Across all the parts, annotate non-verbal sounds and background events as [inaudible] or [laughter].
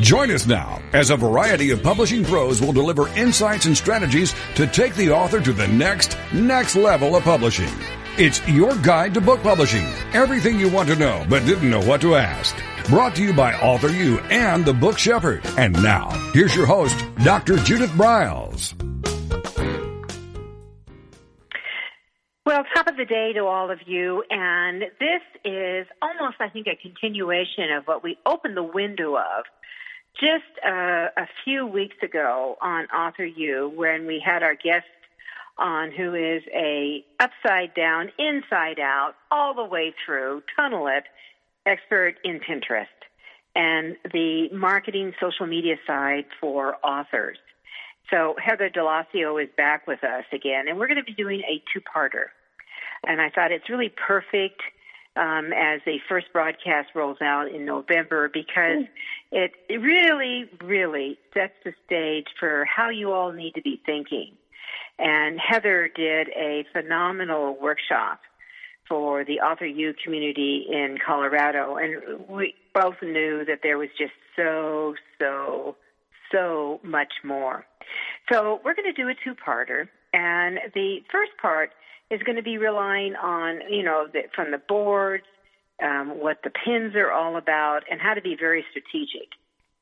Join us now as a variety of publishing pros will deliver insights and strategies to take the author to the next, next level of publishing. It's your guide to book publishing. Everything you want to know but didn't know what to ask. Brought to you by Author You and the Book Shepherd. And now, here's your host, Dr. Judith Briles. Well, top of the day to all of you, and this is almost, I think, a continuation of what we opened the window of just uh, a few weeks ago on Author You when we had our guest on who is a upside down, inside out, all the way through, tunnel it expert in Pinterest and the marketing social media side for authors. So Heather Delacio is back with us again, and we're going to be doing a two-parter. And I thought it's really perfect um, as the first broadcast rolls out in November because it, really, really sets the stage for how you all need to be thinking. And Heather did a phenomenal workshop for the Author You community in Colorado, and we both knew that there was just so, so, so much more. So we're going to do a two-parter, and the first part is going to be relying on, you know, the, from the boards, um, what the pins are all about, and how to be very strategic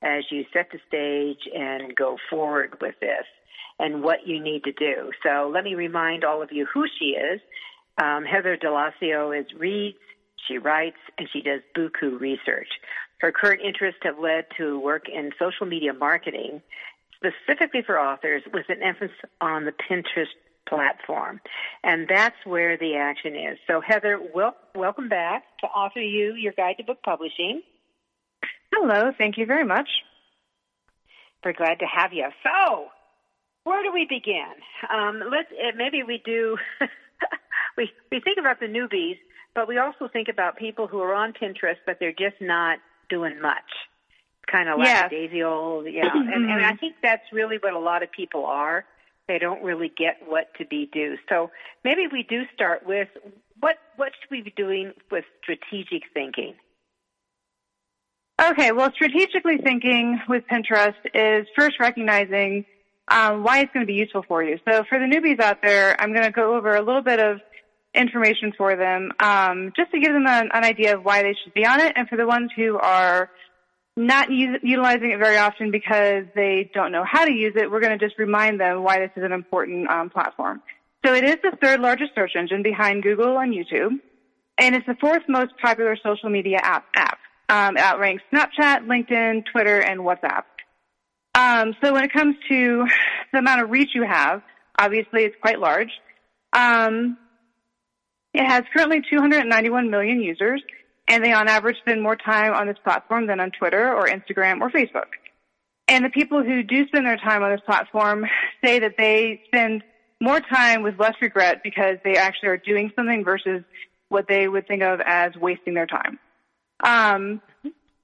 as you set the stage and go forward with this and what you need to do. So let me remind all of you who she is. Um, Heather Delacio is reads, she writes, and she does buku research. Her current interests have led to work in social media marketing, specifically for authors, with an emphasis on the Pinterest platform. And that's where the action is. So, Heather, wel- welcome back to Author You your guide to book publishing. Hello, thank you very much. We're glad to have you. So, where do we begin? Um, let's uh, maybe we do. [laughs] we we think about the newbies, but we also think about people who are on Pinterest, but they're just not doing much. Kind of Yes. old, yeah. and, and I think that's really what a lot of people are. They don't really get what to be do. So maybe we do start with what what should we be doing with strategic thinking? Okay, well, strategically thinking with Pinterest is first recognizing um, why it's going to be useful for you. So for the newbies out there, I'm going to go over a little bit of information for them um, just to give them an, an idea of why they should be on it. And for the ones who are not use, utilizing it very often because they don't know how to use it, we're going to just remind them why this is an important um, platform. So it is the third largest search engine behind Google and YouTube, and it's the fourth most popular social media app. app. Um, it outranks Snapchat, LinkedIn, Twitter, and WhatsApp. Um, so when it comes to the amount of reach you have, obviously it's quite large. Um, it has currently 291 million users, and they on average spend more time on this platform than on Twitter or Instagram or Facebook. And the people who do spend their time on this platform [laughs] say that they spend more time with less regret because they actually are doing something versus what they would think of as wasting their time. Um,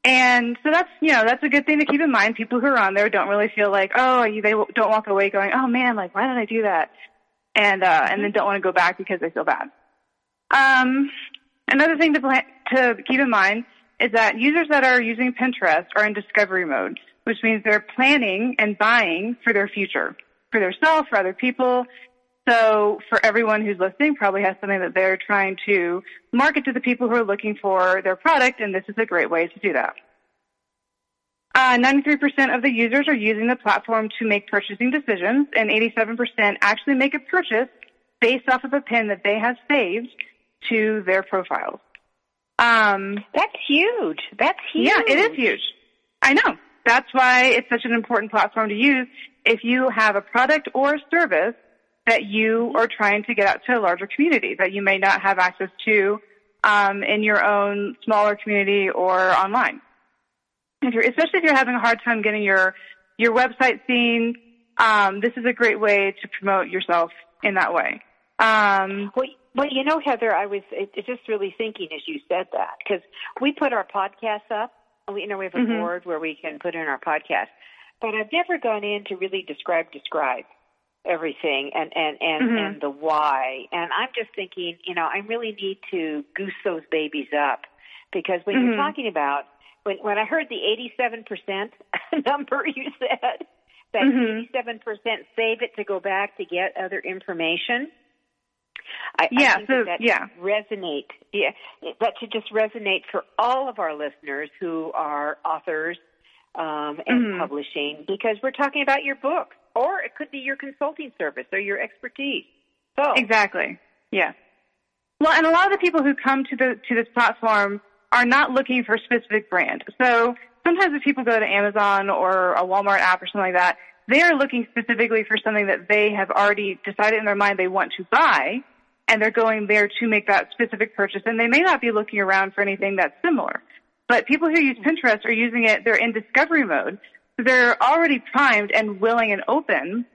and so that's, you know, that's a good thing to keep in mind. People who are on there don't really feel like, oh, they don't walk away going, oh man, like, why did I do that? And, uh, and then don't want to go back because they feel bad. Um, another thing to, pla- to keep in mind is that users that are using Pinterest are in discovery mode, which means they're planning and buying for their future, for themselves, for other people. So for everyone who's listening, probably has something that they're trying to market to the people who are looking for their product, and this is a great way to do that. Uh, 93% of the users are using the platform to make purchasing decisions, and 87% actually make a purchase based off of a pin that they have saved to their profiles. Um, That's huge. That's huge. yeah, it is huge. I know. That's why it's such an important platform to use if you have a product or a service that you are trying to get out to a larger community that you may not have access to um, in your own smaller community or online. If you're, especially if you're having a hard time getting your your website seen, um, this is a great way to promote yourself in that way. Um, well, well, you know, Heather, I was it, it just really thinking as you said that because we put our podcasts up. We, you know, we have a Mhm. board where we can put in our podcast, but I've never gone in to really describe describe everything and and and Mhm. and the why. And I'm just thinking, you know, I really need to goose those babies up because when Mhm. you're talking about when when I heard the 87% [laughs] number you said that Mhm. 87% save it to go back to get other information. I, Yeah, I think so- that, that yeah. resonate. Yeah, that should just resonate for all of our listeners who are authors um, and Mhm. publishing, because we're talking about your book, or it could be your consulting service or your expertise. So, Exactly. Yeah. Well, and a lot of the people who come to the to this platform are not looking for a specific brand. So sometimes if people go to Amazon or a Walmart app or something like that, they are looking specifically for something that they have already decided in their mind they want to buy, and they're going there to make that specific purchase. And they may not be looking around for anything that's similar. But people who use Pinterest are using it, they're in discovery mode. So they're already primed and willing and open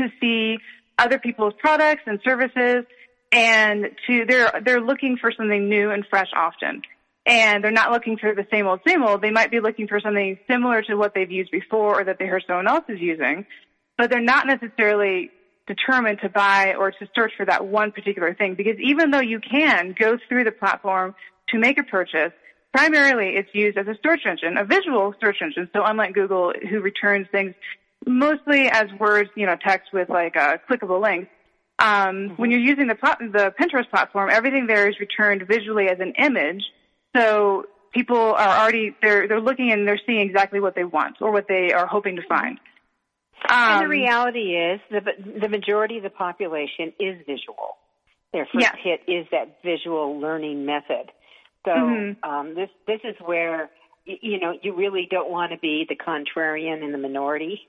to see other people's products and services and to they're they're looking for something new and fresh often. And they're not looking for the same old same old. They might be looking for something similar to what they've used before or that they heard someone else is using, but they're not necessarily determined to buy or to search for that one particular thing because even though you can go through the platform to make a purchase, primarily it's used as a search engine, a visual search engine. So unlike Google, who returns things mostly as words, you know, text with like a clickable link. Um, When you're using the plat- the Pinterest platform, everything there is returned visually as an image. So people are already they're they're looking and they're seeing exactly what they want or what they are hoping to find. And the Um, reality is the the majority of the population is visual. Their first Yes. hit is that visual learning method. So Mhm. um, this this is where you know you really don't want to be the contrarian in the minority.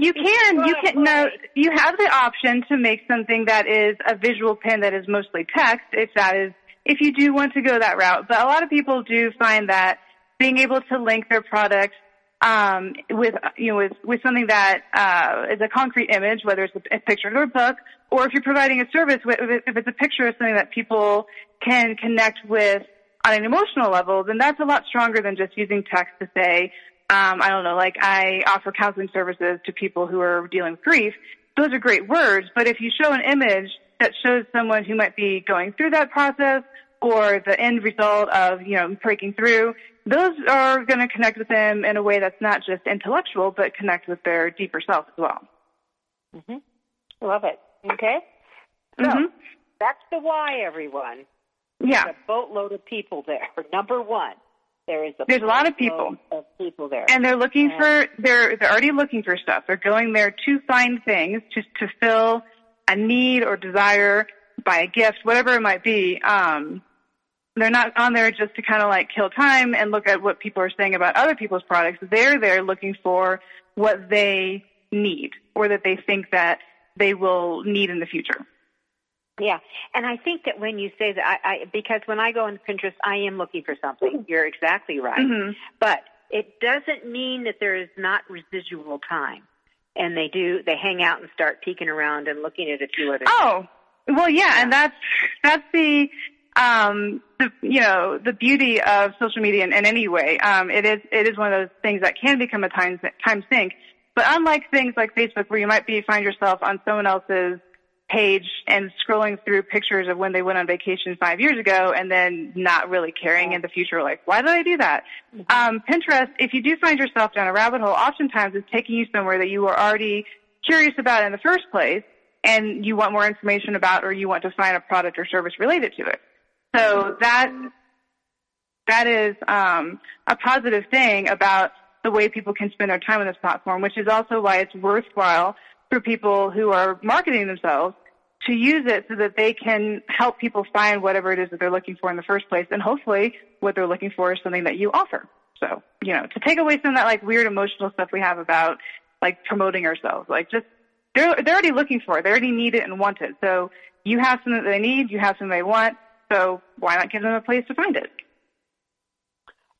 You can. You can. No, you have the option to make something that is a visual pin that is mostly text, if that is, if you do want to go that route. But a lot of people do find that being able to link their product um, with, you know, with with something that uh, is a concrete image, whether it's a, a picture or a book, or if you're providing a service, if it's a picture of something that people can connect with on an emotional level, then that's a lot stronger than just using text to say, um, I don't know, like I offer counseling services to people who are dealing with grief. Those are great words, but if you show an image that shows someone who might be going through that process or the end result of, you know, breaking through, those are going to connect with them in a way that's not just intellectual, but connect with their deeper self as well. hmm Love it. Okay, so Mhm. that's the why, everyone. Yeah. There's a boatload of people there. [laughs] Number one, there is a There's a lot of boatload of people there. And they're looking Yeah. for they're they're already looking for stuff. They're going there to find things to to fill a need or desire, buy a gift, whatever it might be. Um, they're not on there just to kind of like kill time and look at what people are saying about other people's products. They're there looking for what they need or that they think that they will need in the future. Yeah, and I think that when you say that, I, I because when I go on Pinterest, I am looking for something. You're exactly right, Mhm. but it doesn't mean that there is not residual time. And they do, they hang out and start peeking around and looking at a few other. Oh, well, yeah, and that's that's the um the you know the beauty of social media in, in any way. Um, it is it is one of those things that can become a time time sink. But unlike things like Facebook, where you might be find yourself on someone else's page and scrolling through pictures of when they went on vacation five years ago, and then not really caring in the future, like why did I do that? Um, Pinterest, if you do find yourself down a rabbit hole, oftentimes it's taking you somewhere that you were already curious about in the first place, and you want more information about, or you want to find a product or service related to it. So that that is um, a positive thing about the way people can spend their time on this platform, which is also why it's worthwhile for people who are marketing themselves to use it so that they can help people find whatever it is that they're looking for in the first place. And hopefully what they're looking for is something that you offer. So, you know, to take away some of that like weird emotional stuff we have about like promoting ourselves, like just they're they're already looking for it. They already need it and want it. So you have something that they need, you have something they want, so why not give them a place to find it?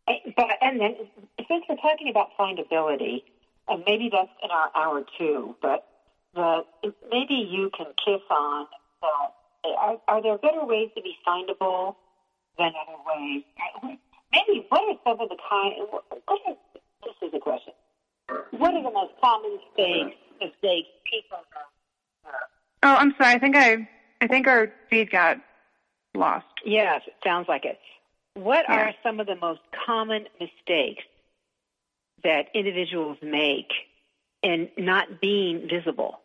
And- But and then since we're talking about findability, and maybe that's in our hour two, but the maybe you can kiss on that. Are, are there better ways to be findable than other ways? Maybe what are some of the kind? What are, this is a question. What are the most common mistakes mistakes people? Oh, I'm sorry. I think I I think our feed got lost. Yes, it sounds like it. What yeah. are some of the most common mistakes that individuals make in not being visible?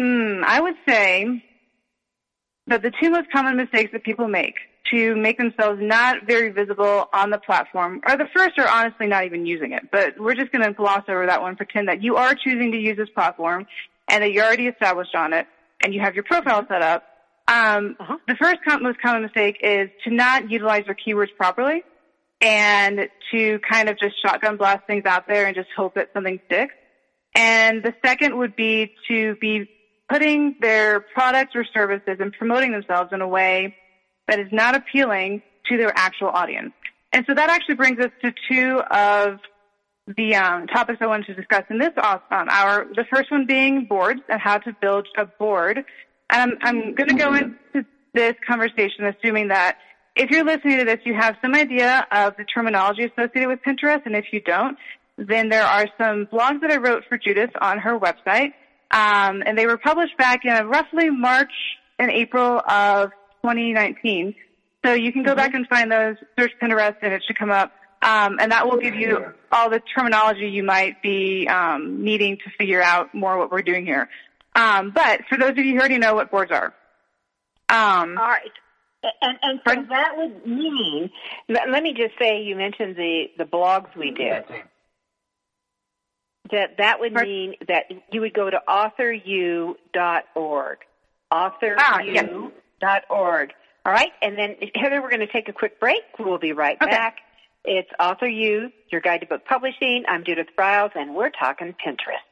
Mm, I would say that the two most common mistakes that people make to make themselves not very visible on the platform are the first are honestly not even using it. But we're just going to gloss over that one, pretend that you are choosing to use this platform and that you're already established on it and you have your profile set up. Um, uh-huh. The first most common mistake is to not utilize your keywords properly and to kind of just shotgun blast things out there and just hope that something sticks. And the second would be to be putting their products or services and promoting themselves in a way that is not appealing to their actual audience. And so that actually brings us to two of the um, topics I wanted to discuss in this um, hour. The first one being boards and how to build a board. And I'm, I'm going to go into this conversation assuming that if you're listening to this, you have some idea of the terminology associated with Pinterest, and if you don't, then there are some blogs that I wrote for Judith on her website, um, and they were published back in roughly March and April of 2019. So you can go mm-hmm. back and find those, search Pinterest, and it should come up. Um, and that will give you all the terminology you might be um, needing to figure out more what we're doing here. Um, but for those of you who already know what boards are, um, all right. And, and so that would mean, let me just say, you mentioned the, the blogs we did. That that would mean that you would go to authoru.org. Authoru.org. Ah, yes. All right, and then Heather, we're going to take a quick break. We'll be right okay. back. It's Author You, your guide to book publishing. I'm Judith Briles, and we're talking Pinterest.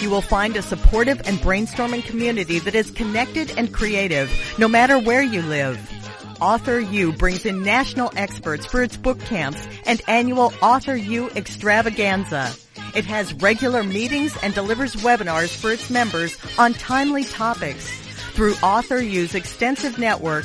you will find a supportive and brainstorming community that is connected and creative, no matter where you live. Author U brings in national experts for its book camps and annual Author U extravaganza. It has regular meetings and delivers webinars for its members on timely topics. Through Author U's extensive network,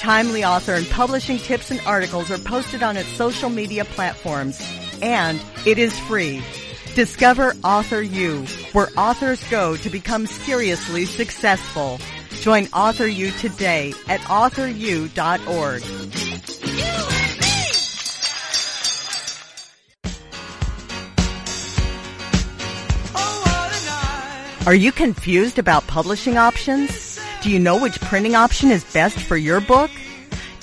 Timely author and publishing tips and articles are posted on its social media platforms. And it is free. Discover Author U, where authors go to become seriously successful. Join Author U today at authoru.org. Are you confused about publishing options? Do you know which printing option is best for your book?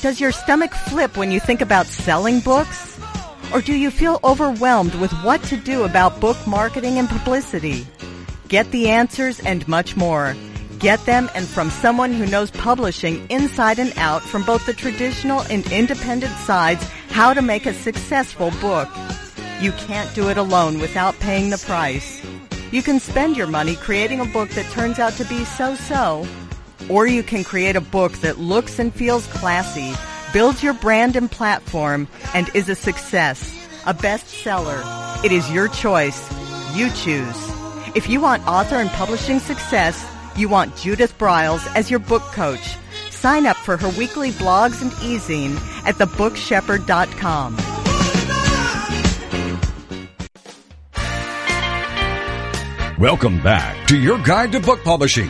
Does your stomach flip when you think about selling books? Or do you feel overwhelmed with what to do about book marketing and publicity? Get the answers and much more Get them and from someone who knows publishing inside and out from both the traditional and independent sides how to make a successful book. You can't do it alone without paying the price. You can spend your money creating a book that turns out to be so-so, or you can create a book that looks and feels classy, builds your brand and platform, and is a success, a bestseller. It is your choice. You choose. If you want author and publishing success, you want Judith Briles as your book coach. Sign up for her weekly blogs and e-zine at thebookshepherd.com. Welcome back to your guide to book publishing.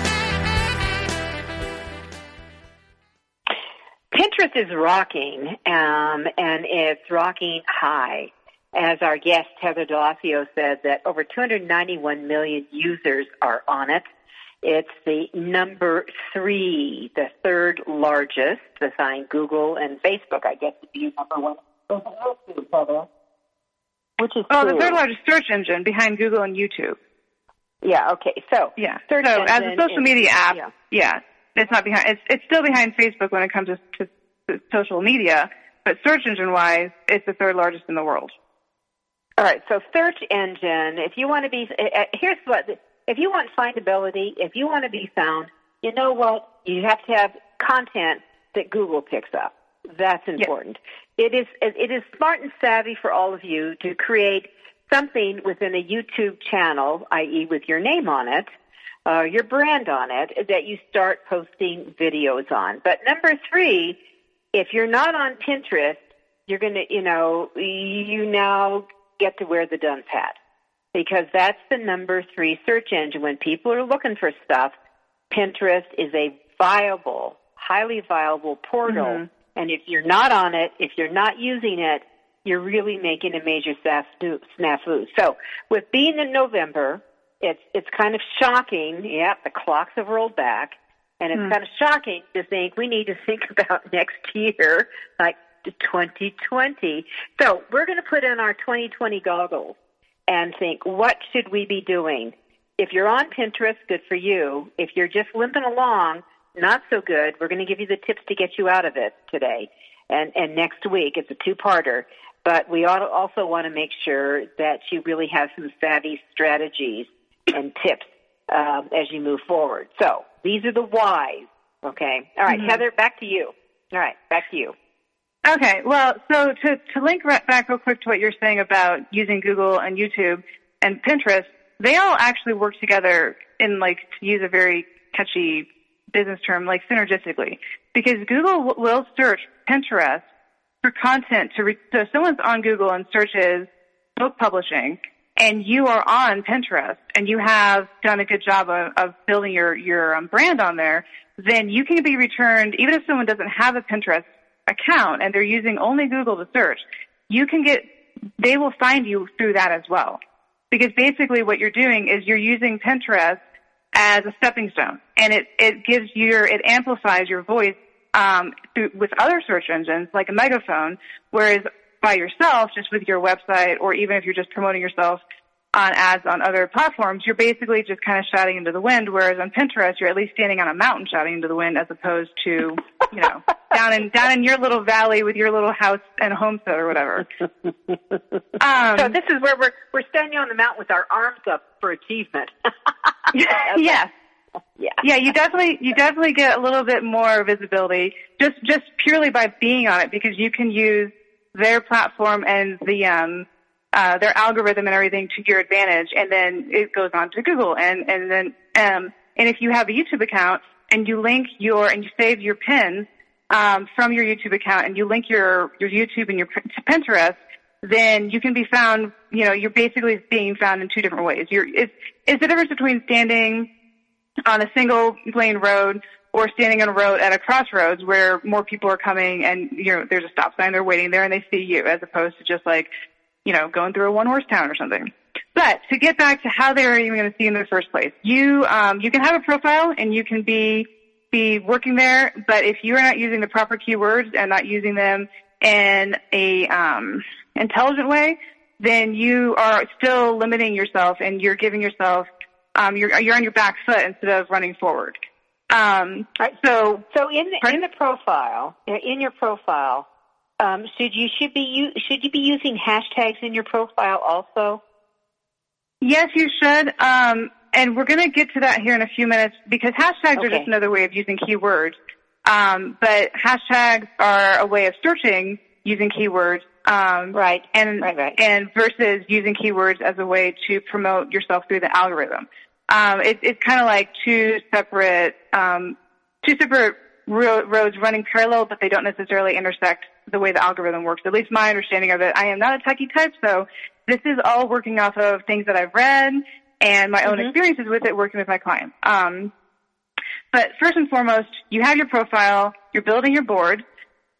Pinterest is rocking, um, and it's rocking high. As our guest Heather Delacio said, that over 291 million users are on it. It's the number three, the third largest, behind Google and Facebook. I guess to be number one. Which is oh, true. the third largest search engine behind Google and YouTube. Yeah. Okay. So Yeah. Search so as a social media app, yeah. yeah. it's not behind. It's it's still behind Facebook when it comes to, to social media, but search engine wise, it's the third largest in the world. All right, so search engine. If you want to be, uh, uh, here's what: if you want findability, if you want to be found, you know what? You have to have content that Google picks up. That's important. It is it is smart and savvy for all of you to create something within a YouTube channel, i.e., with your name on it, uh, your brand on it, that you start posting videos on. But number three, if you're not on Pinterest, you're going to, you know, you now get to wear the dunce hat because that's the number three search engine. When people are looking for stuff, Pinterest is a viable, highly viable portal. Mhm. And if you're not on it, if you're not using it, you're really making a major snafu. So with being in November, it's it's kind of shocking. Yeah, the clocks have rolled back, and it's Hmm. kind of shocking to think we need to think [laughs] about next year, like 2020. So we're going to put in our 2020 goggles and think, what should we be doing? If you're on Pinterest, good for you. If you're just limping along, not so good. We're going to give you the tips to get you out of it today. And, and next week, it's a two-parter. But we also want to make sure that you really have some savvy strategies and tips um, as you move forward. So these are the whys. Okay. All right, Mhm. Heather, back to you. All right, back to you. Okay, well, so to, to link right back real quick to what you're saying about using Google and YouTube and Pinterest, they all actually work together in like, to use a very catchy business term, like synergistically. Because Google w- will search Pinterest for content to, re- so if someone's on Google and searches book publishing and you are on Pinterest and you have done a good job of, of building your, your um, brand on there, then you can be returned, even if someone doesn't have a Pinterest account and they're using only Google to search, you can get, they will find you through that as well. Because basically what you're doing is you're using Pinterest as a stepping stone and it, it gives your, it amplifies your voice, um, through, with other search engines like a megaphone, whereas by yourself, just with your website or even if you're just promoting yourself on ads on other platforms, you're basically just kind of shouting into the wind, whereas on Pinterest, you're at least standing on a mountain shouting into the wind as opposed to, you know, [laughs] down in, down in your little valley with your little house and homestead or whatever. [laughs] Um, so this is where we're we're standing on the mountain with our arms up for achievement. [laughs] yes. Yeah. Yeah, you definitely you definitely get a little bit more visibility just just purely by being on it because you can use their platform and the um uh their algorithm and everything to your advantage and then it goes on to Google and and then um and if you have a YouTube account and you link your and you save your pins um from your YouTube account and you link your your YouTube and your to Pinterest then you can be found, you know, you're basically being found in two different ways. You're, it's, it's the difference between standing on a single lane road or standing on a road at a crossroads where more people are coming and, you know, there's a stop sign, they're waiting there and they see you as opposed to just like, you know, going through a one horse town or something. But to get back to how they are even going to see you in the first place, you, um, you can have a profile and you can be, be working there, but if you are not using the proper keywords and not using them in a, um, intelligent way, then you are still limiting yourself and you're giving yourself, um, you're, you're on your back foot instead of running forward. Um, Right. so So in the, Pardon? in the profile, in your profile, Um, should you should be you should you be using hashtags in your profile also? Yes, you should. Um, and we're going to get to that here in a few minutes because hashtags okay. are just another way of using keywords. Um, but hashtags are a way of searching using keywords. Um, right. And, right, right. and versus using keywords as a way to promote yourself through the algorithm. Um, it, it's kind of like two separate, um, two separate ro- roads running parallel, but they don't necessarily intersect the way the algorithm works. At least my understanding of it. I am not a techie type, so this is all working off of things that I've read and my own Mhm. experiences with it working with my clients. Um, but first and foremost, you have your profile, you're building your board,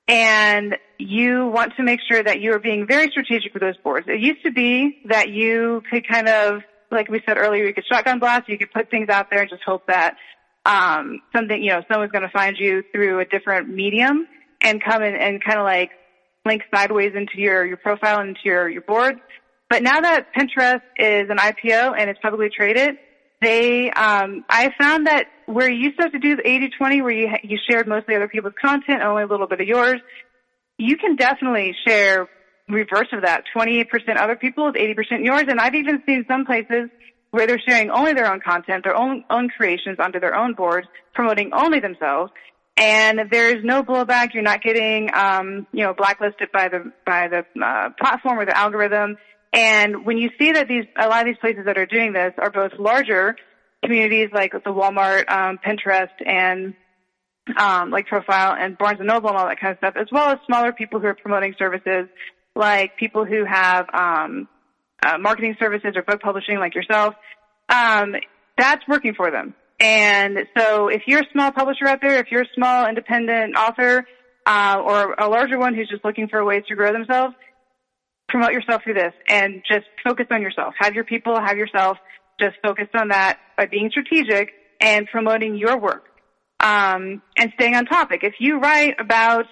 and you want to make sure that you are being very strategic with those boards. It used to be that you could kind of, like we said earlier, you could shotgun blast, you could put things out there and just hope that um, something, you know, someone's going to find you through a different medium and come in and kind of like link sideways into your, your profile and into your, your board. But now that Pinterest is an IPO and it's publicly traded, they, um, I found that where you used to have to do the 80-20 where you, you shared mostly other people's content, only a little bit of yours, you can definitely share reverse of that. 28% other people's, 80% yours. And I've even seen some places where they're sharing only their own content, their own, own creations onto their own boards, promoting only themselves. And there's no blowback. You're not getting, um, you know, blacklisted by the, by the, uh, platform or the algorithm. And when you see that these, a lot of these places that are doing this are both larger communities like the Walmart, um, Pinterest, and um, like Profile and Barnes and Noble and all that kind of stuff, as well as smaller people who are promoting services like people who have um, uh, marketing services or book publishing like yourself. Um, that's working for them. And so if you're a small publisher out there, if you're a small independent author, uh, or a larger one who's just looking for ways to grow themselves, promote yourself through this and just focus on yourself. Have your people, have yourself, just focus on that by being strategic and promoting your work. Um, and staying on topic. If you write about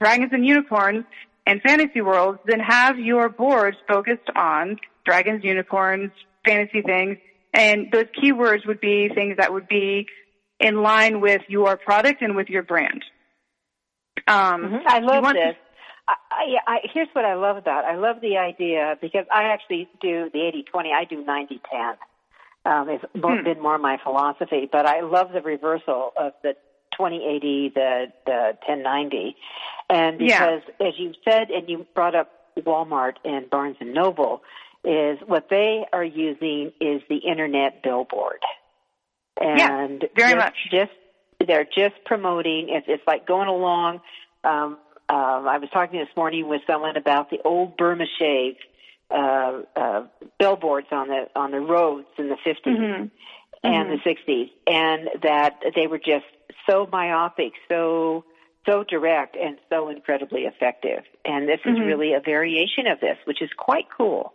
dragons and unicorns and fantasy worlds, then have your boards focused on dragons, unicorns, fantasy things, and those keywords would be things that would be in line with your product and with your brand. Um, Mhm. I love this. I, I, I, here's what I love about. it. I love the idea because I actually do the 80-20. I do 90-10. Um, it's more, Hmm. been more my philosophy, but I love the reversal of the 2080, the the 1090, and Yeah. because as you said, and you brought up Walmart and Barnes and Noble, is what they are using is the internet billboard, Yeah, very much. just they're just promoting. It's, it's like going along. Um, um, I was talking this morning with someone about the old Burma shave uh, uh, billboards on the on the roads in the 50s Mhm. and the 60s, and that they were just so myopic, so so direct, and so incredibly effective. And this is Mhm. really a variation of this, which is quite cool.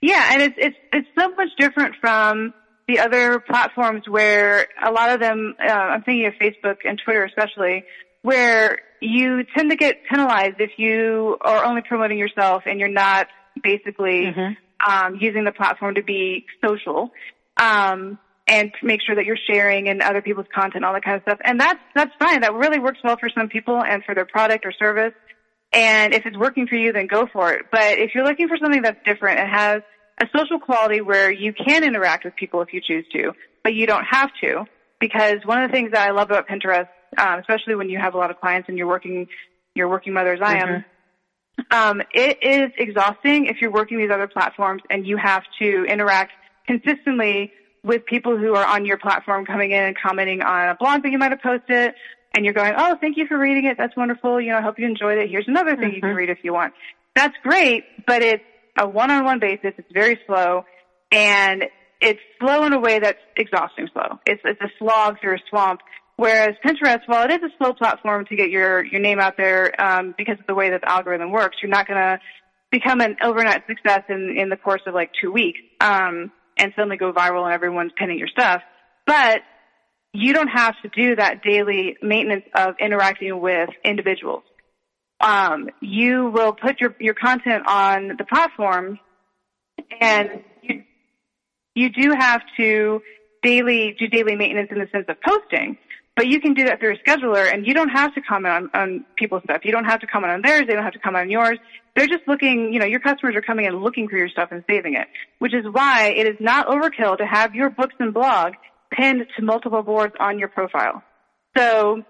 Yeah, and it's it's it's so much different from the other platforms where a lot of them. Uh, I'm thinking of Facebook and Twitter especially, where you tend to get penalized if you are only promoting yourself and you're not basically Mhm. um, using the platform to be social. Um, and to make sure that you're sharing and other people's content, all that kind of stuff. And that's, that's fine. That really works well for some people and for their product or service. And if it's working for you, then go for it. But if you're looking for something that's different and has a social quality where you can interact with people if you choose to, but you don't have to, because one of the things that I love about Pinterest, um, especially when you have a lot of clients and you're working, you're working mother as I am, um, it is exhausting if you're working these other platforms and you have to interact consistently with people who are on your platform coming in and commenting on a blog that you might have posted and you're going, oh, thank you for reading it. That's wonderful. You know, I hope you enjoyed it. Here's another thing you can Mhm. read if you want. That's great, but it's a one-on-one basis. It's very slow and it's slow in a way that's exhausting slow. It's, it's a slog through a swamp. Whereas Pinterest, while it is a slow platform to get your, your name out there, um, because of the way that the algorithm works, you're not gonna become an overnight success in, in the course of like two weeks, um, and suddenly go viral and everyone's pinning your stuff. But you don't have to do that daily maintenance of interacting with individuals. Um, you will put your, your content on the platform and you, you do have to daily, do daily maintenance in the sense of posting, But you can do that through a scheduler and you don't have to comment on, on people's stuff. You don't have to comment on theirs. They don't have to comment on yours. They're just looking, you know, your customers are coming and looking for your stuff and saving it, which is why it is not overkill to have your books and blog pinned to multiple boards on your profile. So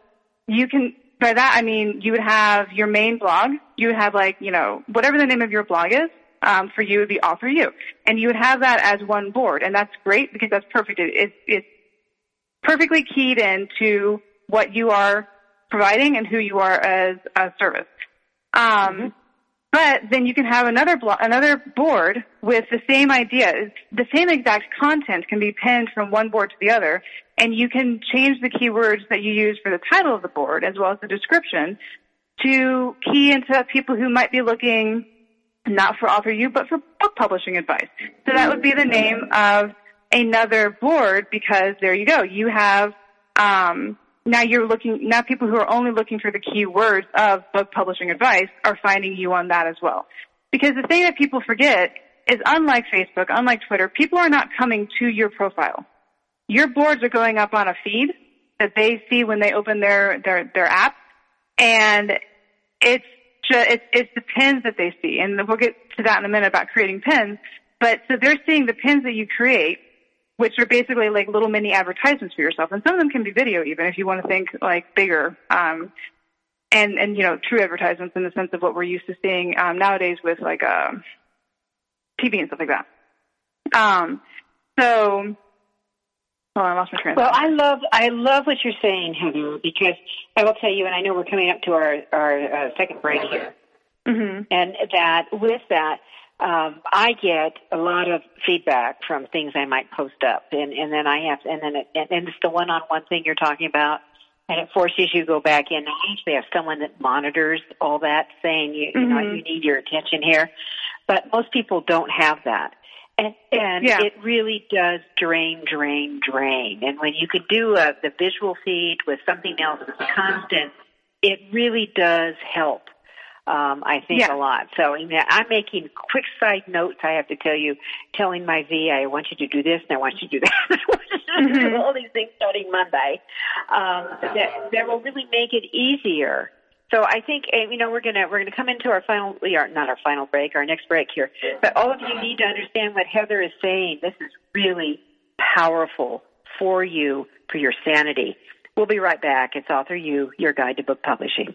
you can, by that I mean you would have your main blog, you would have like, you know, whatever the name of your blog is, um, for you would be Author you. And you would have that as one board. And that's great because that's perfect. It, it, it's perfectly keyed into what you are providing and who you are as a service. Um, mm-hmm. But then you can have another blo- another board with the same idea. The same exact content can be pinned from one board to the other, and you can change the keywords that you use for the title of the board as well as the description to key into people who might be looking not for Author you but for book publishing advice. So that would be the name of another board because there you go. You have um, now you're looking now people who are only looking for the keywords of book publishing advice are finding you on that as well. Because the thing that people forget is unlike Facebook, unlike Twitter, people are not coming to your profile. Your boards are going up on a feed that they see when they open their their their app, and it's just it's, it's the pins that they see, and we'll get to that in a minute about creating pins. But so they're seeing the pins that you create, which are basically like little mini advertisements for yourself. And some of them can be video even if you want to think like bigger. Um, and, and, you know, true advertisements in the sense of what we're used to seeing, um, nowadays with like, uh, TV and stuff like that. Um, so, Oh, I lost my train. Well, I love I love what you're saying, Heather, because I will tell you, and I know we're coming up to our our uh, second break here, mm-hmm. and that with that, um, I get a lot of feedback from things I might post up, and and then I have, and then it, and, and it's the one-on-one thing you're talking about, and it forces you to go back in. I usually have someone that monitors all that, saying you, mm-hmm. you know mm-hmm. you need your attention here, but most people don't have that. And, and yeah. it really does drain, drain, drain. And when you could do a, the visual feed with something else that's constant, it really does help um, I think yeah. a lot. So I'm making quick side notes. I have to tell you, telling my V, I want you to do this and I want you to do [laughs] that. I want you to do mm-hmm. all these things starting Monday. Um, that that will really make it easier. So I think eh, you know we're gonna we're gonna come into our final we are not our final break our next break here. But all of you need to understand what Heather is saying. This is really powerful for you for your sanity. We'll be right back. It's Author you your guide to book publishing.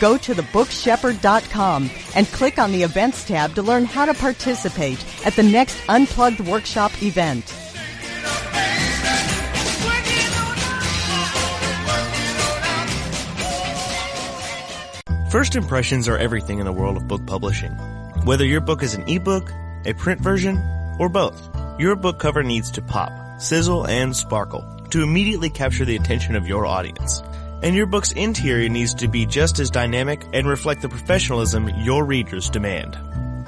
Go to thebookshepherd.com and click on the events tab to learn how to participate at the next Unplugged Workshop event. First impressions are everything in the world of book publishing. Whether your book is an ebook, a print version, or both, your book cover needs to pop, sizzle, and sparkle to immediately capture the attention of your audience. And your book's interior needs to be just as dynamic and reflect the professionalism your readers demand.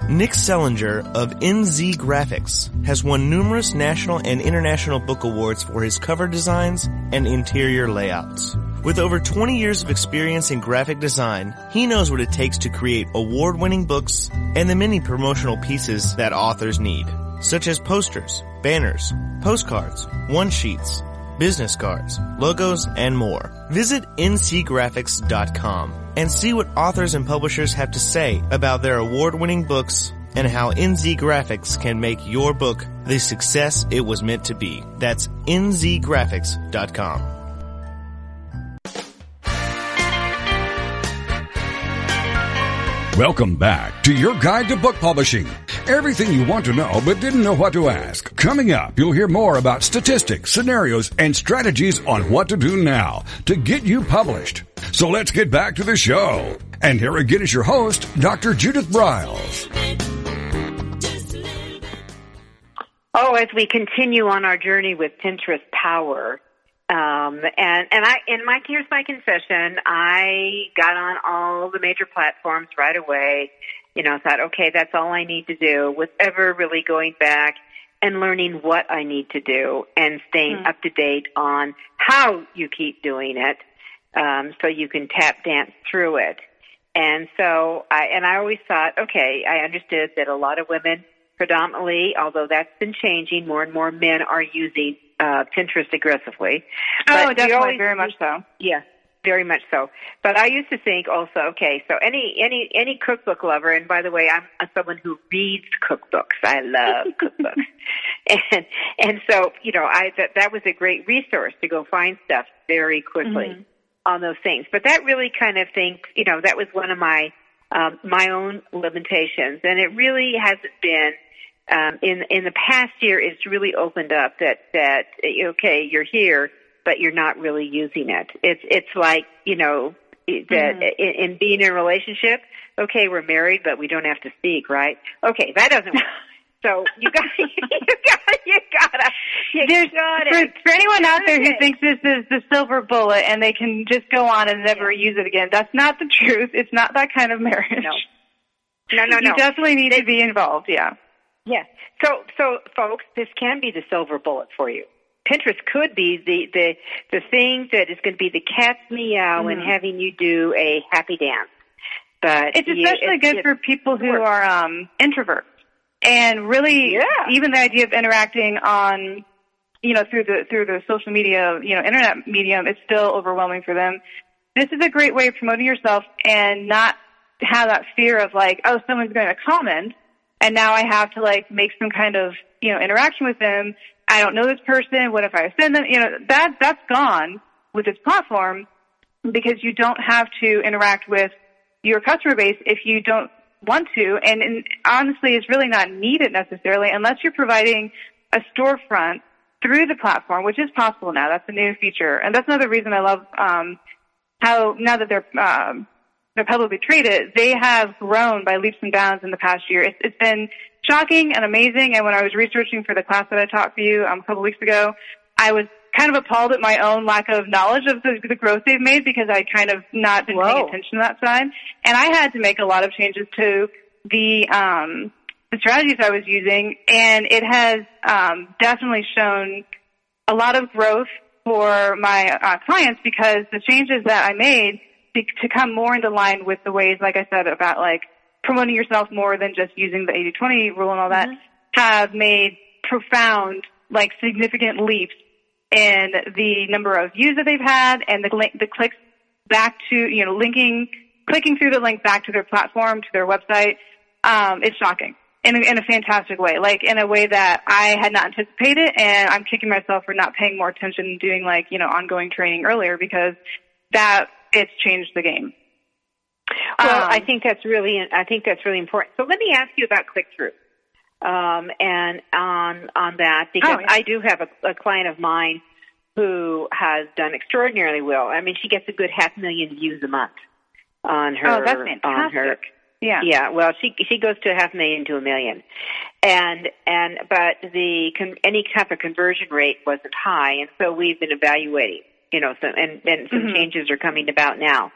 Nick Zelinger of NZ Graphics has won numerous national and international book awards for his cover designs and interior layouts. With over 20 years of experience in graphic design, he knows what it takes to create award-winning books and the many promotional pieces that authors need, such as posters, banners, postcards, one-sheets, business cards, logos, and more. Visit nzgraphics.com and see what authors and publishers have to say about their award-winning books and how NZ Graphics can make your book the success it was meant to be. That's nzgraphics.com. Welcome back to your guide to book publishing. Everything you want to know but didn't know what to ask. Coming up, you'll hear more about statistics, scenarios, and strategies on what to do now to get you published. So let's get back to the show. And here again is your host, Dr. Judith Briles. Oh, as we continue on our journey with Pinterest Power, um, and and I and my here's my confession. I got on all the major platforms right away. You know, I thought, okay, that's all I need to do. Was ever really going back and learning what I need to do and staying Hmm. up to date on how you keep doing it, um, so you can tap dance through it. And so I and I always thought, okay, I understood that a lot of women predominantly, although that's been changing, more and more men are using uh, Pinterest aggressively. Oh, But definitely, always very much so. yeah, very much so. But I used to think also, okay, so any any any cookbook lover, and by the way, I'm, someone who reads cookbooks. I love cookbooks, [laughs] and and so you know, I that that was a great resource to go find stuff very quickly Mhm. on those things. But that really kind of think, you know, that was one of my um, my own limitations, and it really hasn't been. Um, in in the past year, it's really opened up that that okay, you're here, but you're not really using it. It's it's like you know that Mhm. in, in being in a relationship. Okay, we're married, but we don't have to speak, right? Okay, that doesn't work. [laughs] So you got [laughs] you got you gotta you There's, gotta for, for anyone out there who thinks this is the silver bullet and they can just go on and never use it again, that's not the truth. It's not that kind of marriage. No. no no You no definitely need to be involved. Yeah. Yeah. So, so folks, this can be the silver bullet for you. Pinterest could be the the the thing that is going to be the cat's meow and Mhm. having you do a happy dance. But It's you- especially it- good it- for people who works. are um, introverts, and really, Yeah. even the idea of interacting on, you know, through the through the social media, you know, internet medium, is still overwhelming for them. This is a great way of promoting yourself and not have that fear of like, oh, someone's going to comment, and now I have to like make some kind of you know interaction with them. I don't know this person. What if I offend them? You know, that that's gone with this platform because you don't have to interact with your customer base if you don't want to. And, and honestly, it's really not needed necessarily unless you're providing a storefront through the platform, which is possible now. That's a new feature. And that's another reason I love, um, how now that they're, um, they're publicly traded, they have grown by leaps and bounds in the past year. It's, it's been shocking and amazing. And when I was researching for the class that I taught for you um, a couple weeks ago, I was kind of appalled at my own lack of knowledge of the, the growth they've made because I'd kind of not been Whoa. paying attention to that side. And I had to make a lot of changes to the, um, the strategies I was using and it has, um, definitely shown a lot of growth for my uh, clients because the changes that I made to, to come more into line with the ways, like I said, about like promoting yourself more than just using the 80-20 rule and all that, have made profound, like significant leaps in the number of views that they've had and the the clicks back to, you know, linking, clicking through the link back to their platform, to their website. Um, it's shocking in a, in a fantastic way, like in a way that I had not anticipated, and I'm kicking myself for not paying more attention and doing like you know ongoing training earlier because that it's changed the game. Well, Um, I think that's really I think that's really important. So let me ask you about click through, um, and on on that because Oh, yeah. I do have a, a client of mine who has done extraordinarily well. I mean, she gets a good half million views a month on her Oh, that's on her. Yeah. yeah, well, she she goes to a half million to a million, and and but the con, any type of conversion rate wasn't high, and so we've been evaluating, you know, some and and some Mhm. changes are coming about now,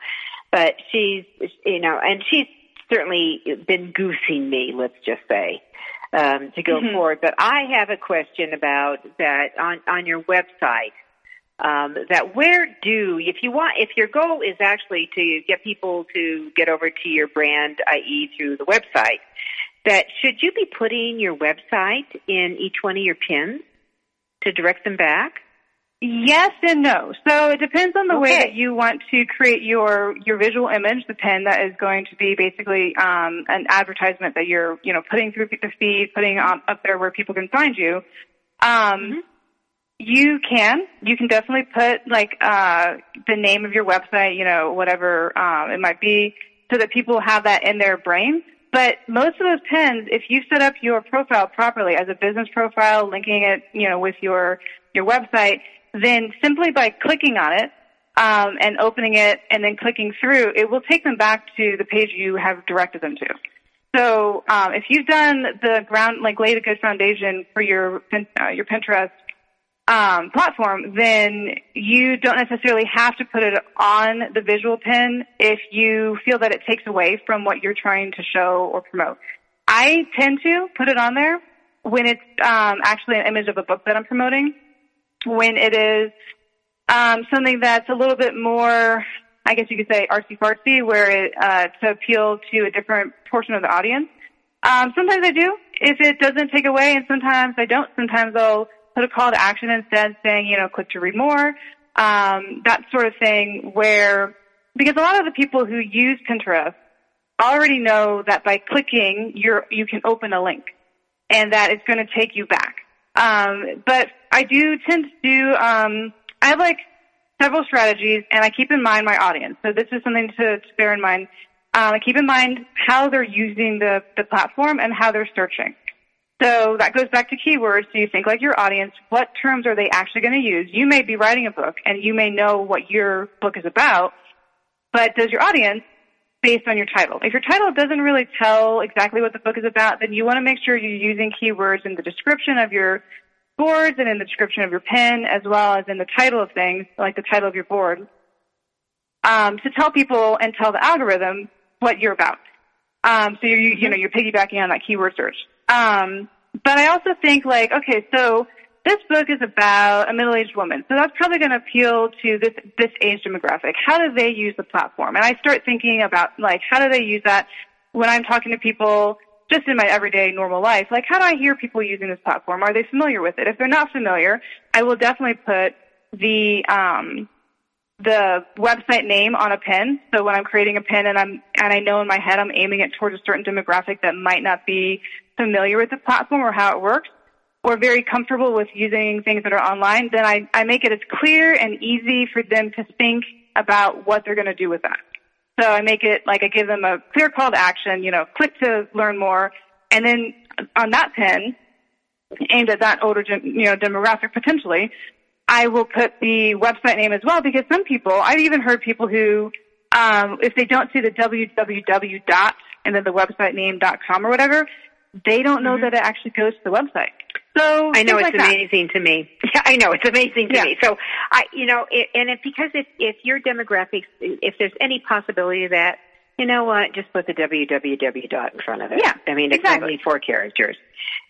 but she's you know, and she's certainly been goosing me, let's just say, um, to go Mhm. forward. But I have a question about that on on your website um, that where do if you want if your goal is actually to get people to get over to your brand, i.e., through the website, that should you be putting your website in each one of your pins to direct them back? Yes and no. So it depends on the way that you want to create your your visual image. The pin that is going to be basically um, an advertisement that you're you know putting through the feed, putting on, up there where people can find you. Um, You can you can definitely put like uh, the name of your website, you know whatever um, it might be, so that people have that in their brain. But most of those pins, if you set up your profile properly as a business profile, linking it, you know, with your your website, then simply by clicking on it um, and opening it and then clicking through, it will take them back to the page you have directed them to. So um, if you've done the ground, like laid a good foundation for your uh, your Pinterest um, platform, then you don't necessarily have to put it on the visual pin if you feel that it takes away from what you're trying to show or promote. I tend to put it on there when it's um, actually an image of a book that I'm promoting. When it is um, something that's a little bit more, I guess you could say artsy fartsy, where it uh, to appeal to a different portion of the audience. Um, sometimes I do if it doesn't take away, and sometimes I don't. Sometimes I'll put a call to action instead, saying you know click to read more, um, that sort of thing. Where because a lot of the people who use Pinterest already know that by clicking, you're you can open a link, and that it's going to take you back. Um, but I do tend to do. Um, I have like several strategies, and I keep in mind my audience. So this is something to, to bear in mind. Um, keep in mind how they're using the, the platform and how they're searching. So that goes back to keywords. So you think like your audience, what terms are they actually going to use? You may be writing a book and you may know what your book is about, but does your audience based on your title? If your title doesn't really tell exactly what the book is about, then you want to make sure you're using keywords in the description of your boards and in the description of your pin as well as in the title of things, like the title of your board, um, to tell people and tell the algorithm what you're about. Um, so you're, you, you know, you're piggybacking on that keyword search. Um, but I also think like, okay, so this book is about a middle-aged woman, so that's probably going to appeal to this this age demographic. How do they use the platform? And I start thinking about like, how do they use that when I'm talking to people just in my everyday normal life? Like, how do I hear people using this platform? Are they familiar with it? If they're not familiar, I will definitely put the um, the website name on a pin. So when I'm creating a pin and I'm and I know in my head I'm aiming it towards a certain demographic that might not be familiar with the platform or how it works or very comfortable with using things that are online, then I, I make it as clear and easy for them to think about what they're going to do with that. So I make it like I give them a clear call to action, you know, click to learn more. And then on that pin, aimed at that older, you know, demographic potentially, I will put the website name as well because some people, I've even heard people who, um, if they don't see the www dot and then the website name dot com or whatever, they don't know that it actually goes to the website. So Mm-hmm. I know it's like that. amazing to me. [laughs] Yeah, I know it's amazing to Yeah. me. So I, you know, it, and it, because if if your demographics, if there's any possibility of that, you know what, just put the www dot in front of it. Yeah, I mean, it's exactly. only four characters,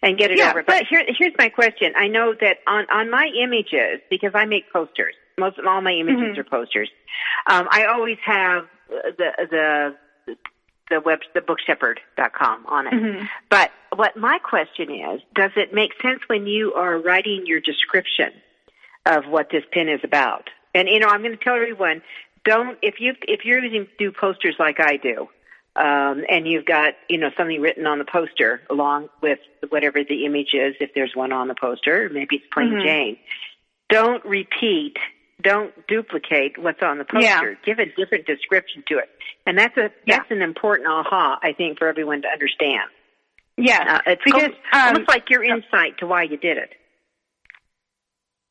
and get it Yeah, over. But but- here, here's my question. I know that on on my images, because I make posters. Most of all my images Mhm. are posters. Um, I always have the the the web the bookshepherd.com on it. Mhm. But what my question is, does it make sense when you are writing your description of what this pin is about? And you know, I'm going to tell everyone, don't if you if you're using do posters like I do, um, and you've got you know something written on the poster along with whatever the image is, if there's one on the poster, maybe it's plain Mhm. Jane. Don't repeat. Don't duplicate what's on the poster. Yeah. Give a different description to it, and that's a Yeah. that's an important aha I think for everyone to understand. Yes, Uh, it's because almost, um, almost like your insight to why you did it.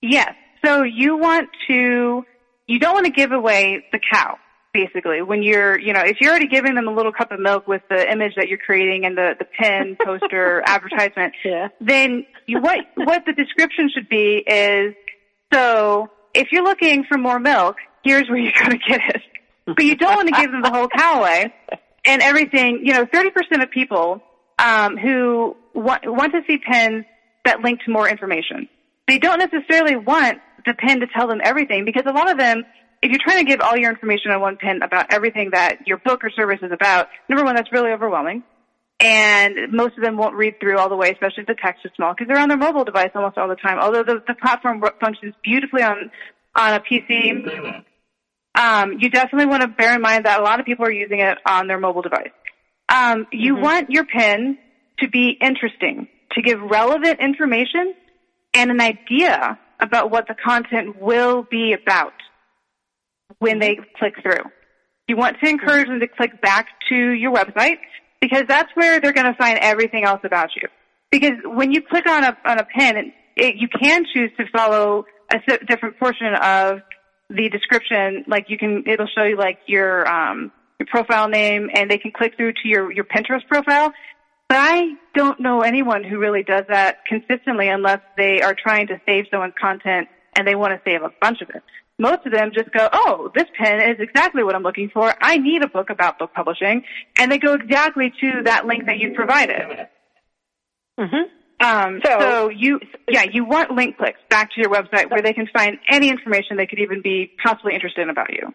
Yes. So you want to, you don't want to give away the cow, basically, when you're, you know, if you're already giving them a little cup of milk with the image that you're creating and the, the pin, [laughs] poster, advertisement, Yeah. then you, what, what the description should be is, so if you're looking for more milk, here's where you're going to get it. But you don't want to give them the whole cow away and everything, you know, 30% of people, um, who want, want to see pins that link to more information they don't necessarily want the pin to tell them everything because a lot of them, if you're trying to give all your information on one pin about everything that your book or service is about, number one, that's really overwhelming. and most of them won't read through all the way, especially if the text is small, because they're on their mobile device almost all the time. Although the, the platform functions beautifully on on a PC, um, you definitely want to bear in mind that a lot of people are using it on their mobile device. Um, you mm-hmm. want your pin to be interesting, to give relevant information and an idea about what the content will be about when they click through. You want to encourage them to click back to your website because that's where they're going to find everything else about you. Because when you click on a on a pin, it, you can choose to follow a different portion of the description. Like you can, it'll show you like your um, your profile name, and they can click through to your your Pinterest profile. But I don't know anyone who really does that consistently unless they are trying to save someone's content and they want to save a bunch of it most of them just go, oh, this pen is exactly what I'm looking for. I need a book about book publishing. And they go exactly to that link that you've provided. Mm-hmm. Um, so, so, you, yeah, you want link clicks back to your website where they can find any information they could even be possibly interested in about you.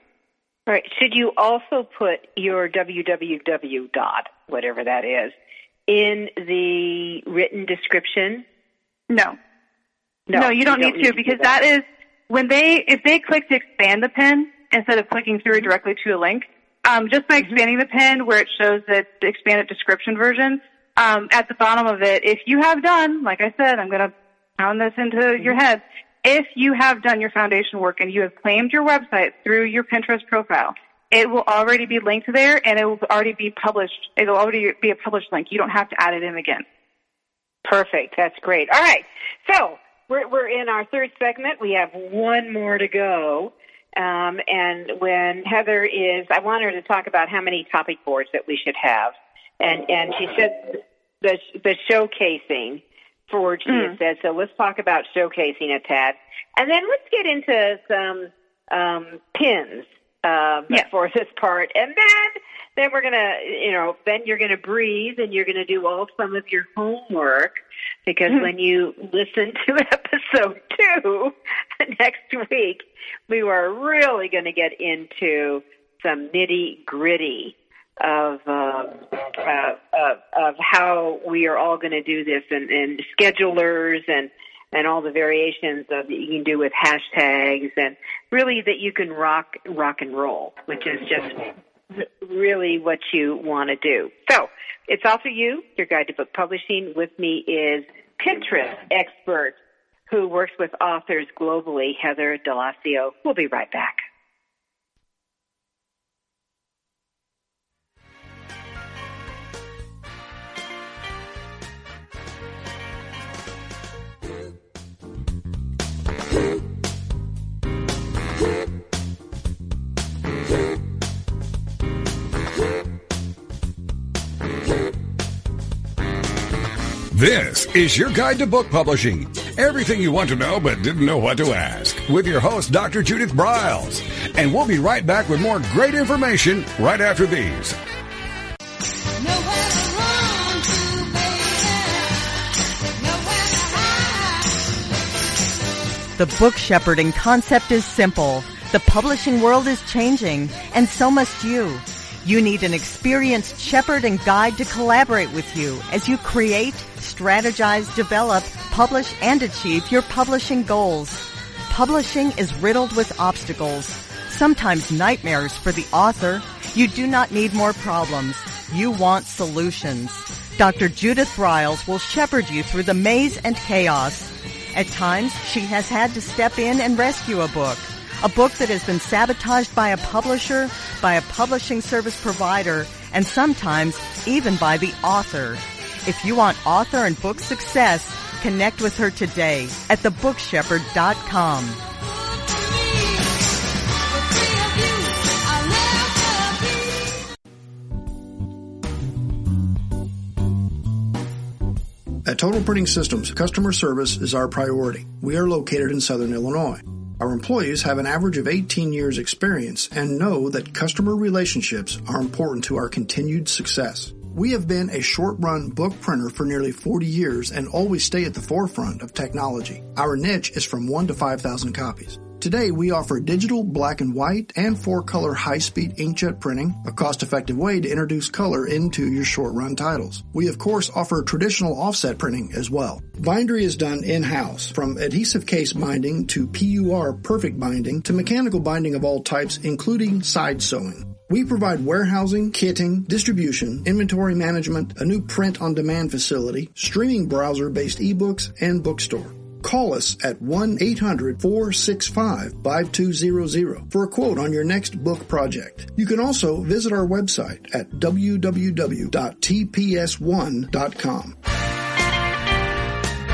Right. Should you also put your www dot, whatever that is, in the written description? No. No, no you don't, you don't need, need, to because that. that is when they if they click to expand the pin instead of clicking through directly to a link, um, just by expanding the pin where it shows that the expanded description version, um, at the bottom of it, if you have done, like I said, I'm going to pound this into your head. If you have done your foundation work and you have claimed your website through your Pinterest profile, it will already be linked there and it will already be published. It will already be a published link. You don't have to add it in again. Perfect. That's great. All right. So we're, we're in our third segment. We have one more to go. Um, and when Heather is, I want her to talk about how many topic boards that we should have. And, and she said the, the showcasing for she mm. said, so let's talk about showcasing a tad. And then let's get into some, um, pins, um, yeah. for this part. And then, then we're gonna, you know, then you're gonna breathe and you're gonna do all some of your homework because mm-hmm. when you listen to [laughs] episode two [laughs] next week, we are really going to get into some nitty gritty of, um, uh, of of how we are all going to do this and, and schedulers and and all the variations of that you can do with hashtags and really that you can rock rock and roll, which is just really what you want to do. So it's also you, your guide to book publishing. With me is Pinterest expert who works with authors globally, Heather Delacio. We'll be right back. This is your guide to book publishing. Everything you want to know but didn't know what to ask with your host, Dr. Judith Briles. And we'll be right back with more great information right after these. The book shepherding concept is simple. The publishing world is changing, and so must you. You need an experienced shepherd and guide to collaborate with you as you create, strategize, develop, publish, and achieve your publishing goals. Publishing is riddled with obstacles, sometimes nightmares for the author. You do not need more problems. You want solutions. Dr. Judith Briles will shepherd you through the maze and chaos. At times, she has had to step in and rescue a book a book that has been sabotaged by a publisher, by a publishing service provider, and sometimes even by the author. If you want author and book success, connect with her today at thebookshepherd.com. At Total Printing Systems, customer service is our priority. We are located in Southern Illinois. Our employees have an average of 18 years experience and know that customer relationships are important to our continued success. We have been a short run book printer for nearly 40 years and always stay at the forefront of technology. Our niche is from 1 to 5,000 copies. Today, we offer digital, black and white, and four color high speed inkjet printing, a cost effective way to introduce color into your short run titles. We, of course, offer traditional offset printing as well. Bindery is done in house, from adhesive case binding to PUR perfect binding to mechanical binding of all types, including side sewing. We provide warehousing, kitting, distribution, inventory management, a new print on demand facility, streaming browser based ebooks, and bookstore. Call us at 1-800-465-5200 for a quote on your next book project. You can also visit our website at www.tps1.com.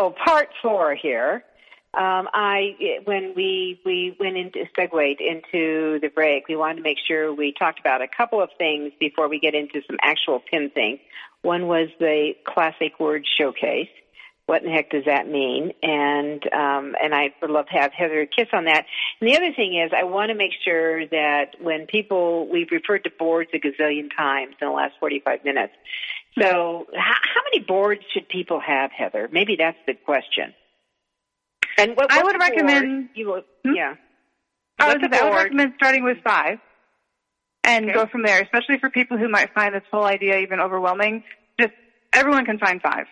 So part four here. Um, I when we we went into segued into the break, we wanted to make sure we talked about a couple of things before we get into some actual pin things. One was the classic word showcase. What in the heck does that mean? And um, and I would love to have Heather kiss on that. And the other thing is, I want to make sure that when people we've referred to boards a gazillion times in the last forty five minutes. So, how, how many boards should people have, Heather? Maybe that's the question. And what, I would recommend. You, hmm? yeah. I would, What's a I would recommend starting with five and Okay. go from there, especially for people who might find this whole idea even overwhelming. Just everyone can find five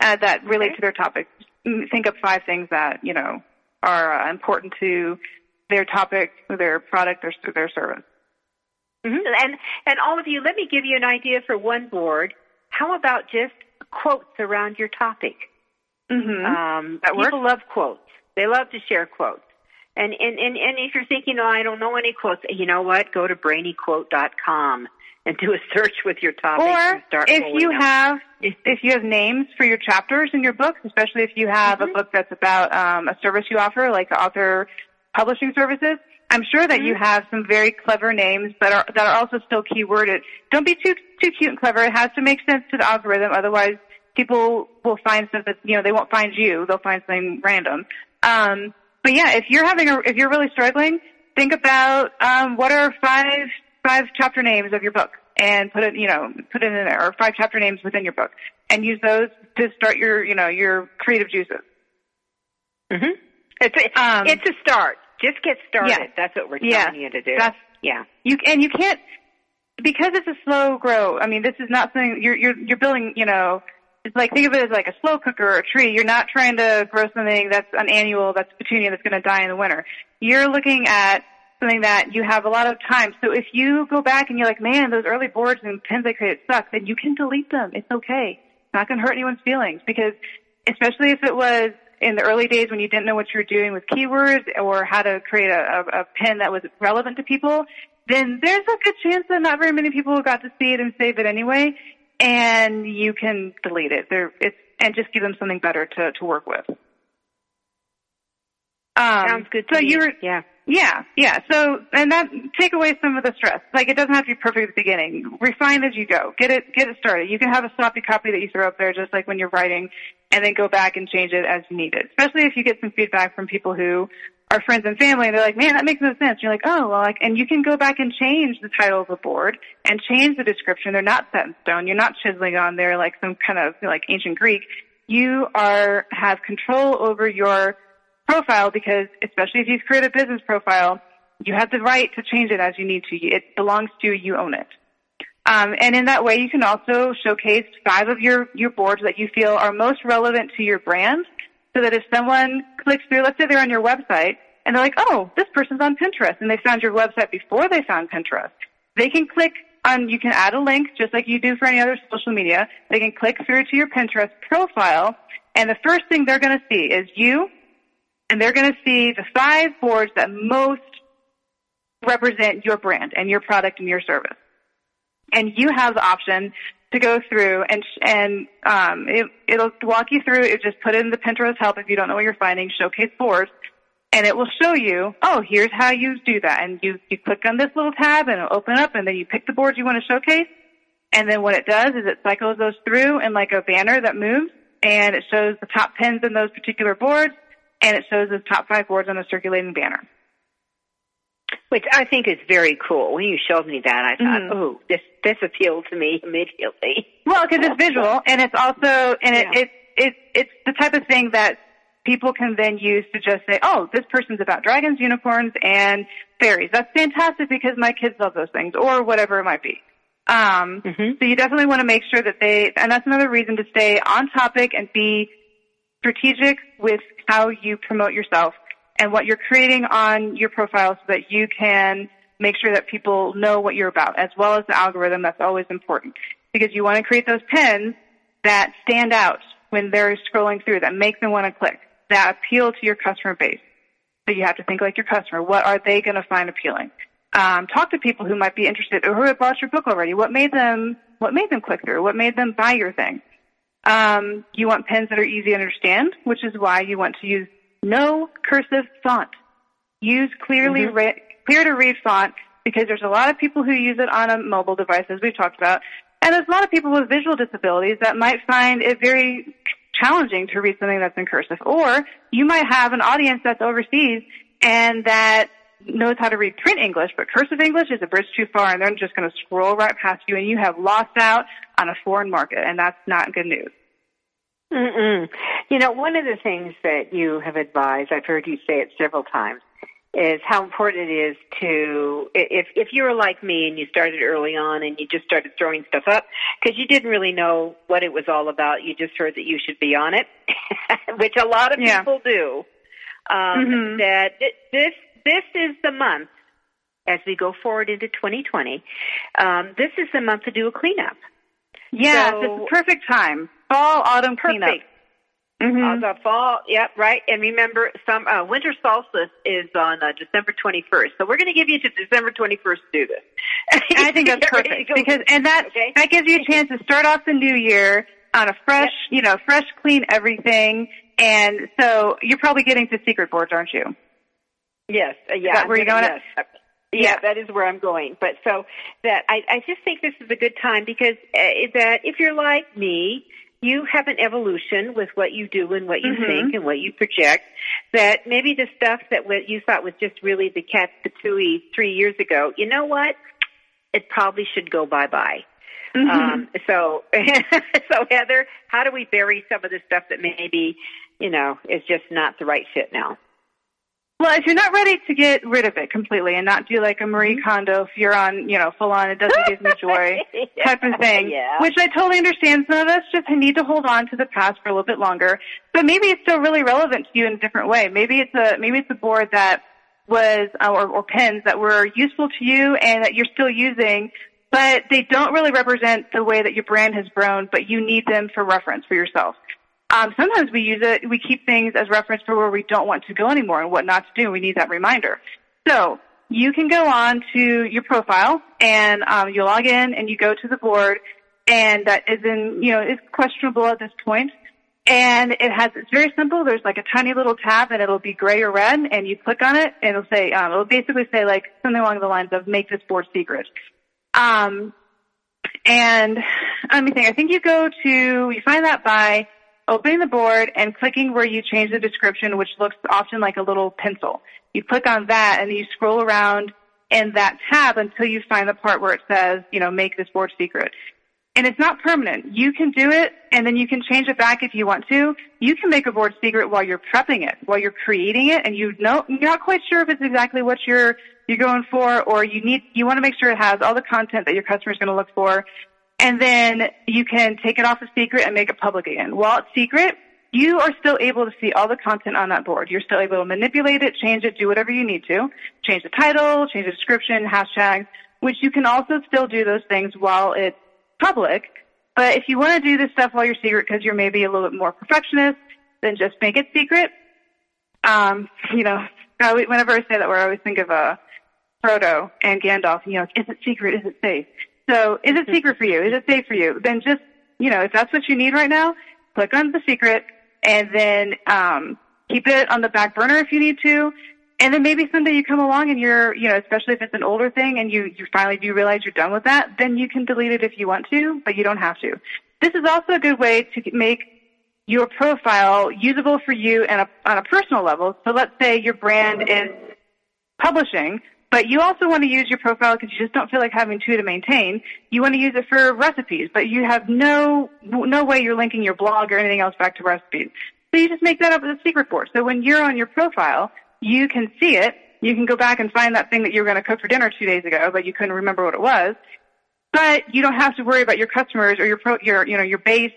uh, that relate Okay. to their topic. Mm, Think of five things that you know are uh, important to their topic, their product, or their service. Mhm. And and all of you, let me give you an idea for one board. How about just quotes around your topic? Mm-hmm. Um, That works. people love quotes. They love to share quotes. And, and, and, and if you're thinking, oh, I don't know any quotes, you know what? Go to brainyquote.com and do a search with your topic. or and start if you them. have if you have names for your chapters in your books, especially if you have Mm-hmm. a book that's about um, a service you offer, like author publishing services, I'm sure that Mm-hmm. you have some very clever names that are that are also still keyworded. Don't be too too cute and clever. It has to make sense to the algorithm, otherwise people will find stuff that you know they won't find you. They'll find something random. Um, but yeah, if you're having a if you're really struggling, think about um, what are five five chapter names of your book and put it you know put it in there or five chapter names within your book and use those to start your you know your creative juices. Mm-hmm. It's, a, Um, it's a start. Just get started. Yeah. That's what we're telling Yeah. you to do. That's yeah. you and you can't because it's a slow grow. I mean, this is not something you're you're you're building. You know, it's like think of it as like a slow cooker or a tree. You're not trying to grow something that's an annual, that's petunia, that's going to die in the winter. You're looking at something that you have a lot of time. So if you go back and you're like, man, those early boards and pins I created suck, then you can delete them. It's okay. It's not going to hurt anyone's feelings because, especially if it was in the early days when you didn't know what you were doing with keywords or how to create a, a, a pin that was relevant to people, then there's a good chance that not very many people got to see it and save it anyway, and you can delete it. There, it's and just give them something better to to work with. Um, Sounds good so me. you were yeah. Yeah, yeah. So, and that take away some of the stress. Like it doesn't have to be perfect at the beginning. Refine as you go. Get it, get it started. You can have a sloppy copy that you throw up there, just like when you're writing, and then go back and change it as you need it. Especially if you get some feedback from people who are friends and family, and they're like, "Man, that makes no sense." You're like, "Oh, well," like, and you can go back and change the title of the board and change the description. They're not set in stone. You're not chiseling on there like some kind of like ancient Greek. You are have control over your profile because especially if you've created a business profile, you have the right to change it as you need to. It belongs to you. You own it. Um, and in that way, you can also showcase five of your, your boards that you feel are most relevant to your brand so that if someone clicks through, let's say they're on your website and they're like, oh, this person's on Pinterest and they found your website before they found Pinterest. They can click on, you can add a link just like you do for any other social media. They can click through to your Pinterest profile and the first thing they're going to see is you and they're going to see the five boards that most represent your brand and your product and your service. And you have the option to go through and and um, it, it'll walk you through. It just put in the Pinterest help if you don't know what you're finding. Showcase boards, and it will show you, oh, here's how you do that. And you, you click on this little tab and it'll open up and then you pick the boards you want to showcase. And then what it does is it cycles those through in like a banner that moves and it shows the top pins in those particular boards and it shows the top five words on a circulating banner. Which I think is very cool. When you showed me that, I thought, mm-hmm. oh, this this appealed to me immediately. Well, because it's visual and it's also and it, yeah. it it it's the type of thing that people can then use to just say, oh, this person's about dragons, unicorns, and fairies. That's fantastic because my kids love those things, or whatever it might be. Um, mm-hmm. So you definitely want to make sure that they, and that's another reason to stay on topic and be strategic with how you promote yourself and what you're creating on your profile so that you can make sure that people know what you're about, as well as the algorithm. That's always important because you want to create those pins that stand out when they're scrolling through that make them want to click, that appeal to your customer base. So you have to think like your customer. What are they going to find appealing? Um, talk to people who might be interested or who have bought your book already. What made them, what made them click through? What made them buy your thing? Um, you want pens that are easy to understand, which is why you want to use no cursive font. Use clearly mm-hmm. re- clear to read font because there's a lot of people who use it on a mobile device, as we've talked about, and there's a lot of people with visual disabilities that might find it very challenging to read something that's in cursive. Or you might have an audience that's overseas and that knows how to read print English, but cursive English is a bridge too far and they're just going to scroll right past you and you have lost out on a foreign market and that's not good news. Mm-mm. You know, one of the things that you have advised, I've heard you say it several times, is how important it is to if if you were like me and you started early on and you just started throwing stuff up because you didn't really know what it was all about you just heard that you should be on it [laughs] which a lot of yeah. people do um mm-hmm. that this this is the month as we go forward into 2020 um this is the month to do a cleanup yes so, it's the perfect time fall autumn perfect. cleanup Mm-hmm. Uh, the fall, yep, right. And remember, some uh, winter solstice is on uh, December 21st. So we're going to give you to December 21st to do this. I think that's [laughs] perfect because, and that okay? that gives you a chance to start off the new year on a fresh, yep. you know, fresh, clean everything. And so you're probably getting to secret boards, aren't you? Yes. Uh, yeah. Is that where you're going? Yes. Yeah, yeah, that is where I'm going. But so that I, I just think this is a good time because uh, that if you're like me, you have an evolution with what you do and what you mm-hmm. think and what you project that maybe the stuff that what you thought was just really the cat patooey three years ago, you know what? It probably should go bye bye. Mm-hmm. Um, so, [laughs] so Heather, how do we bury some of the stuff that maybe, you know, is just not the right fit now? Well, if you're not ready to get rid of it completely and not do like a Marie mm-hmm. Kondo, if you're on, you know, full on, it doesn't give me joy [laughs] type of thing, yeah. which I totally understand. Some of us just need to hold on to the past for a little bit longer, but maybe it's still really relevant to you in a different way. Maybe it's a, maybe it's a board that was, uh, or, or pens that were useful to you and that you're still using, but they don't really represent the way that your brand has grown, but you need them for reference for yourself. Um, sometimes we use it, we keep things as reference for where we don't want to go anymore and what not to do. We need that reminder. So you can go on to your profile and um, you log in and you go to the board and that is in, you know, is questionable at this point. And it has, it's very simple. There's like a tiny little tab and it'll be gray or red and you click on it and it'll say, um, it'll basically say like something along the lines of make this board secret. Um, and let me think, I think you go to, you find that by opening the board and clicking where you change the description, which looks often like a little pencil. You click on that and you scroll around in that tab until you find the part where it says, you know, make this board secret. And it's not permanent. You can do it and then you can change it back if you want to. You can make a board secret while you're prepping it, while you're creating it and you know, you're not quite sure if it's exactly what you're, you're going for or you need, you want to make sure it has all the content that your customer is going to look for and then you can take it off as secret and make it public again. While it's secret, you are still able to see all the content on that board. You're still able to manipulate it, change it, do whatever you need to. Change the title, change the description, hashtags, which you can also still do those things while it's public. But if you want to do this stuff while you're secret because you're maybe a little bit more perfectionist, then just make it secret. Um, you know, whenever I say that word, I always think of uh, Frodo and Gandalf. You know, is it secret? Is it safe? So is it secret for you? Is it safe for you? Then just, you know, if that's what you need right now, click on the secret and then, um, keep it on the back burner if you need to. And then maybe someday you come along and you're, you know, especially if it's an older thing and you, you finally do realize you're done with that, then you can delete it if you want to, but you don't have to. This is also a good way to make your profile usable for you and a, on a personal level. So let's say your brand is publishing, but you also want to use your profile because you just don't feel like having two to maintain. You want to use it for recipes, but you have no no way you're linking your blog or anything else back to recipes. So you just make that up as a secret board. So when you're on your profile, you can see it. You can go back and find that thing that you were going to cook for dinner two days ago, but you couldn't remember what it was. But you don't have to worry about your customers or your pro, your you know your base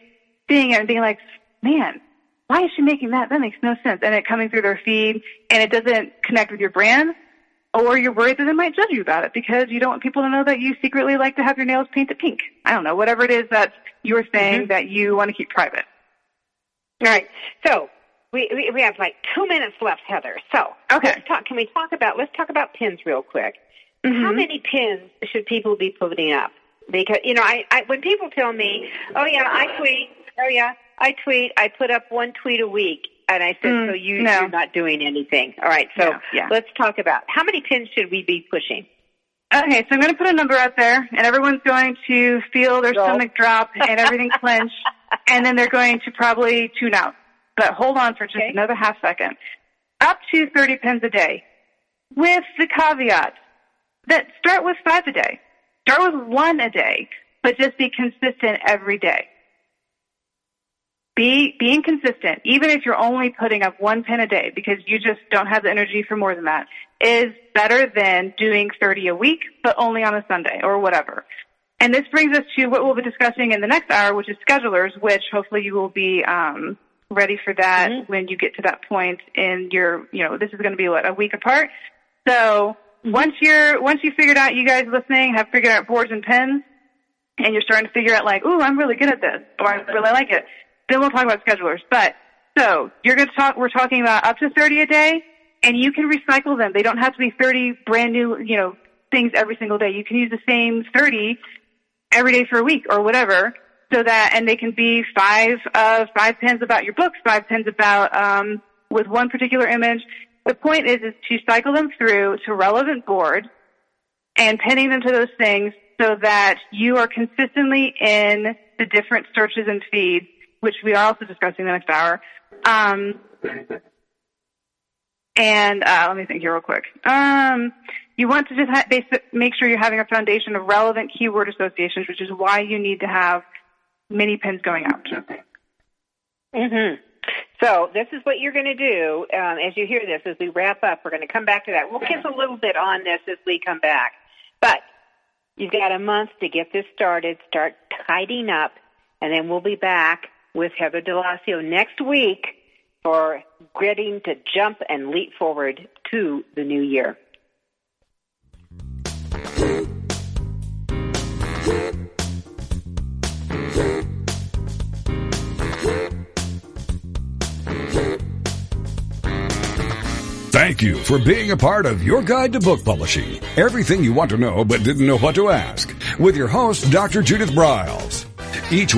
seeing it and being like, man, why is she making that? That makes no sense. And it coming through their feed and it doesn't connect with your brand. Or you're worried that they might judge you about it because you don't want people to know that you secretly like to have your nails painted pink. I don't know, whatever it is that you're saying mm-hmm. that you want to keep private. All right. So we, we, we have like two minutes left, Heather. So okay. let's talk. Can we talk about? Let's talk about pins real quick. Mm-hmm. How many pins should people be putting up? Because you know, I, I when people tell me, "Oh yeah, I tweet," "Oh yeah, I tweet," I put up one tweet a week, and I said, mm, "So you, no. you're not doing anything." All right. So yeah. let's talk about how many pins should we be pushing? Okay, so I'm going to put a number out there, and everyone's going to feel their stomach drop and everything [laughs] clench, and then they're going to probably tune out. But hold on for just okay. another half second. Up to 30 pins a day, with the caveat that start with five a day. Start with one a day, but just be consistent every day. Be, being consistent, even if you're only putting up one pin a day because you just don't have the energy for more than that, is better than doing 30 a week, but only on a Sunday or whatever. And this brings us to what we'll be discussing in the next hour, which is schedulers, which hopefully you will be um, ready for that mm-hmm. when you get to that point in your, you know, this is going to be what a week apart. So once you're once you figured out, you guys listening have figured out boards and pens, and you're starting to figure out like, ooh, I'm really good at this, or I really like it. Then we'll talk about schedulers. But so you're going to talk. We're talking about up to 30 a day, and you can recycle them. They don't have to be 30 brand new, you know, things every single day. You can use the same 30 every day for a week or whatever. So that, and they can be five, uh, five pins about your books, five pins about, um, with one particular image. The point is, is to cycle them through to relevant boards and pinning them to those things so that you are consistently in the different searches and feeds which we are also discussing the next hour. Um, and uh, let me think here real quick. Um, you want to just ha- basic, make sure you're having a foundation of relevant keyword associations, which is why you need to have mini pins going out. Mm-hmm. So this is what you're going to do um, as you hear this. As we wrap up, we're going to come back to that. We'll kiss a little bit on this as we come back, but you've got a month to get this started. Start tidying up, and then we'll be back with Heather Delacio next week for getting to jump and leap forward to the new year. Thank you for being a part of your guide to book publishing. Everything you want to know but didn't know what to ask. With your host, Dr. Judith Briles. Each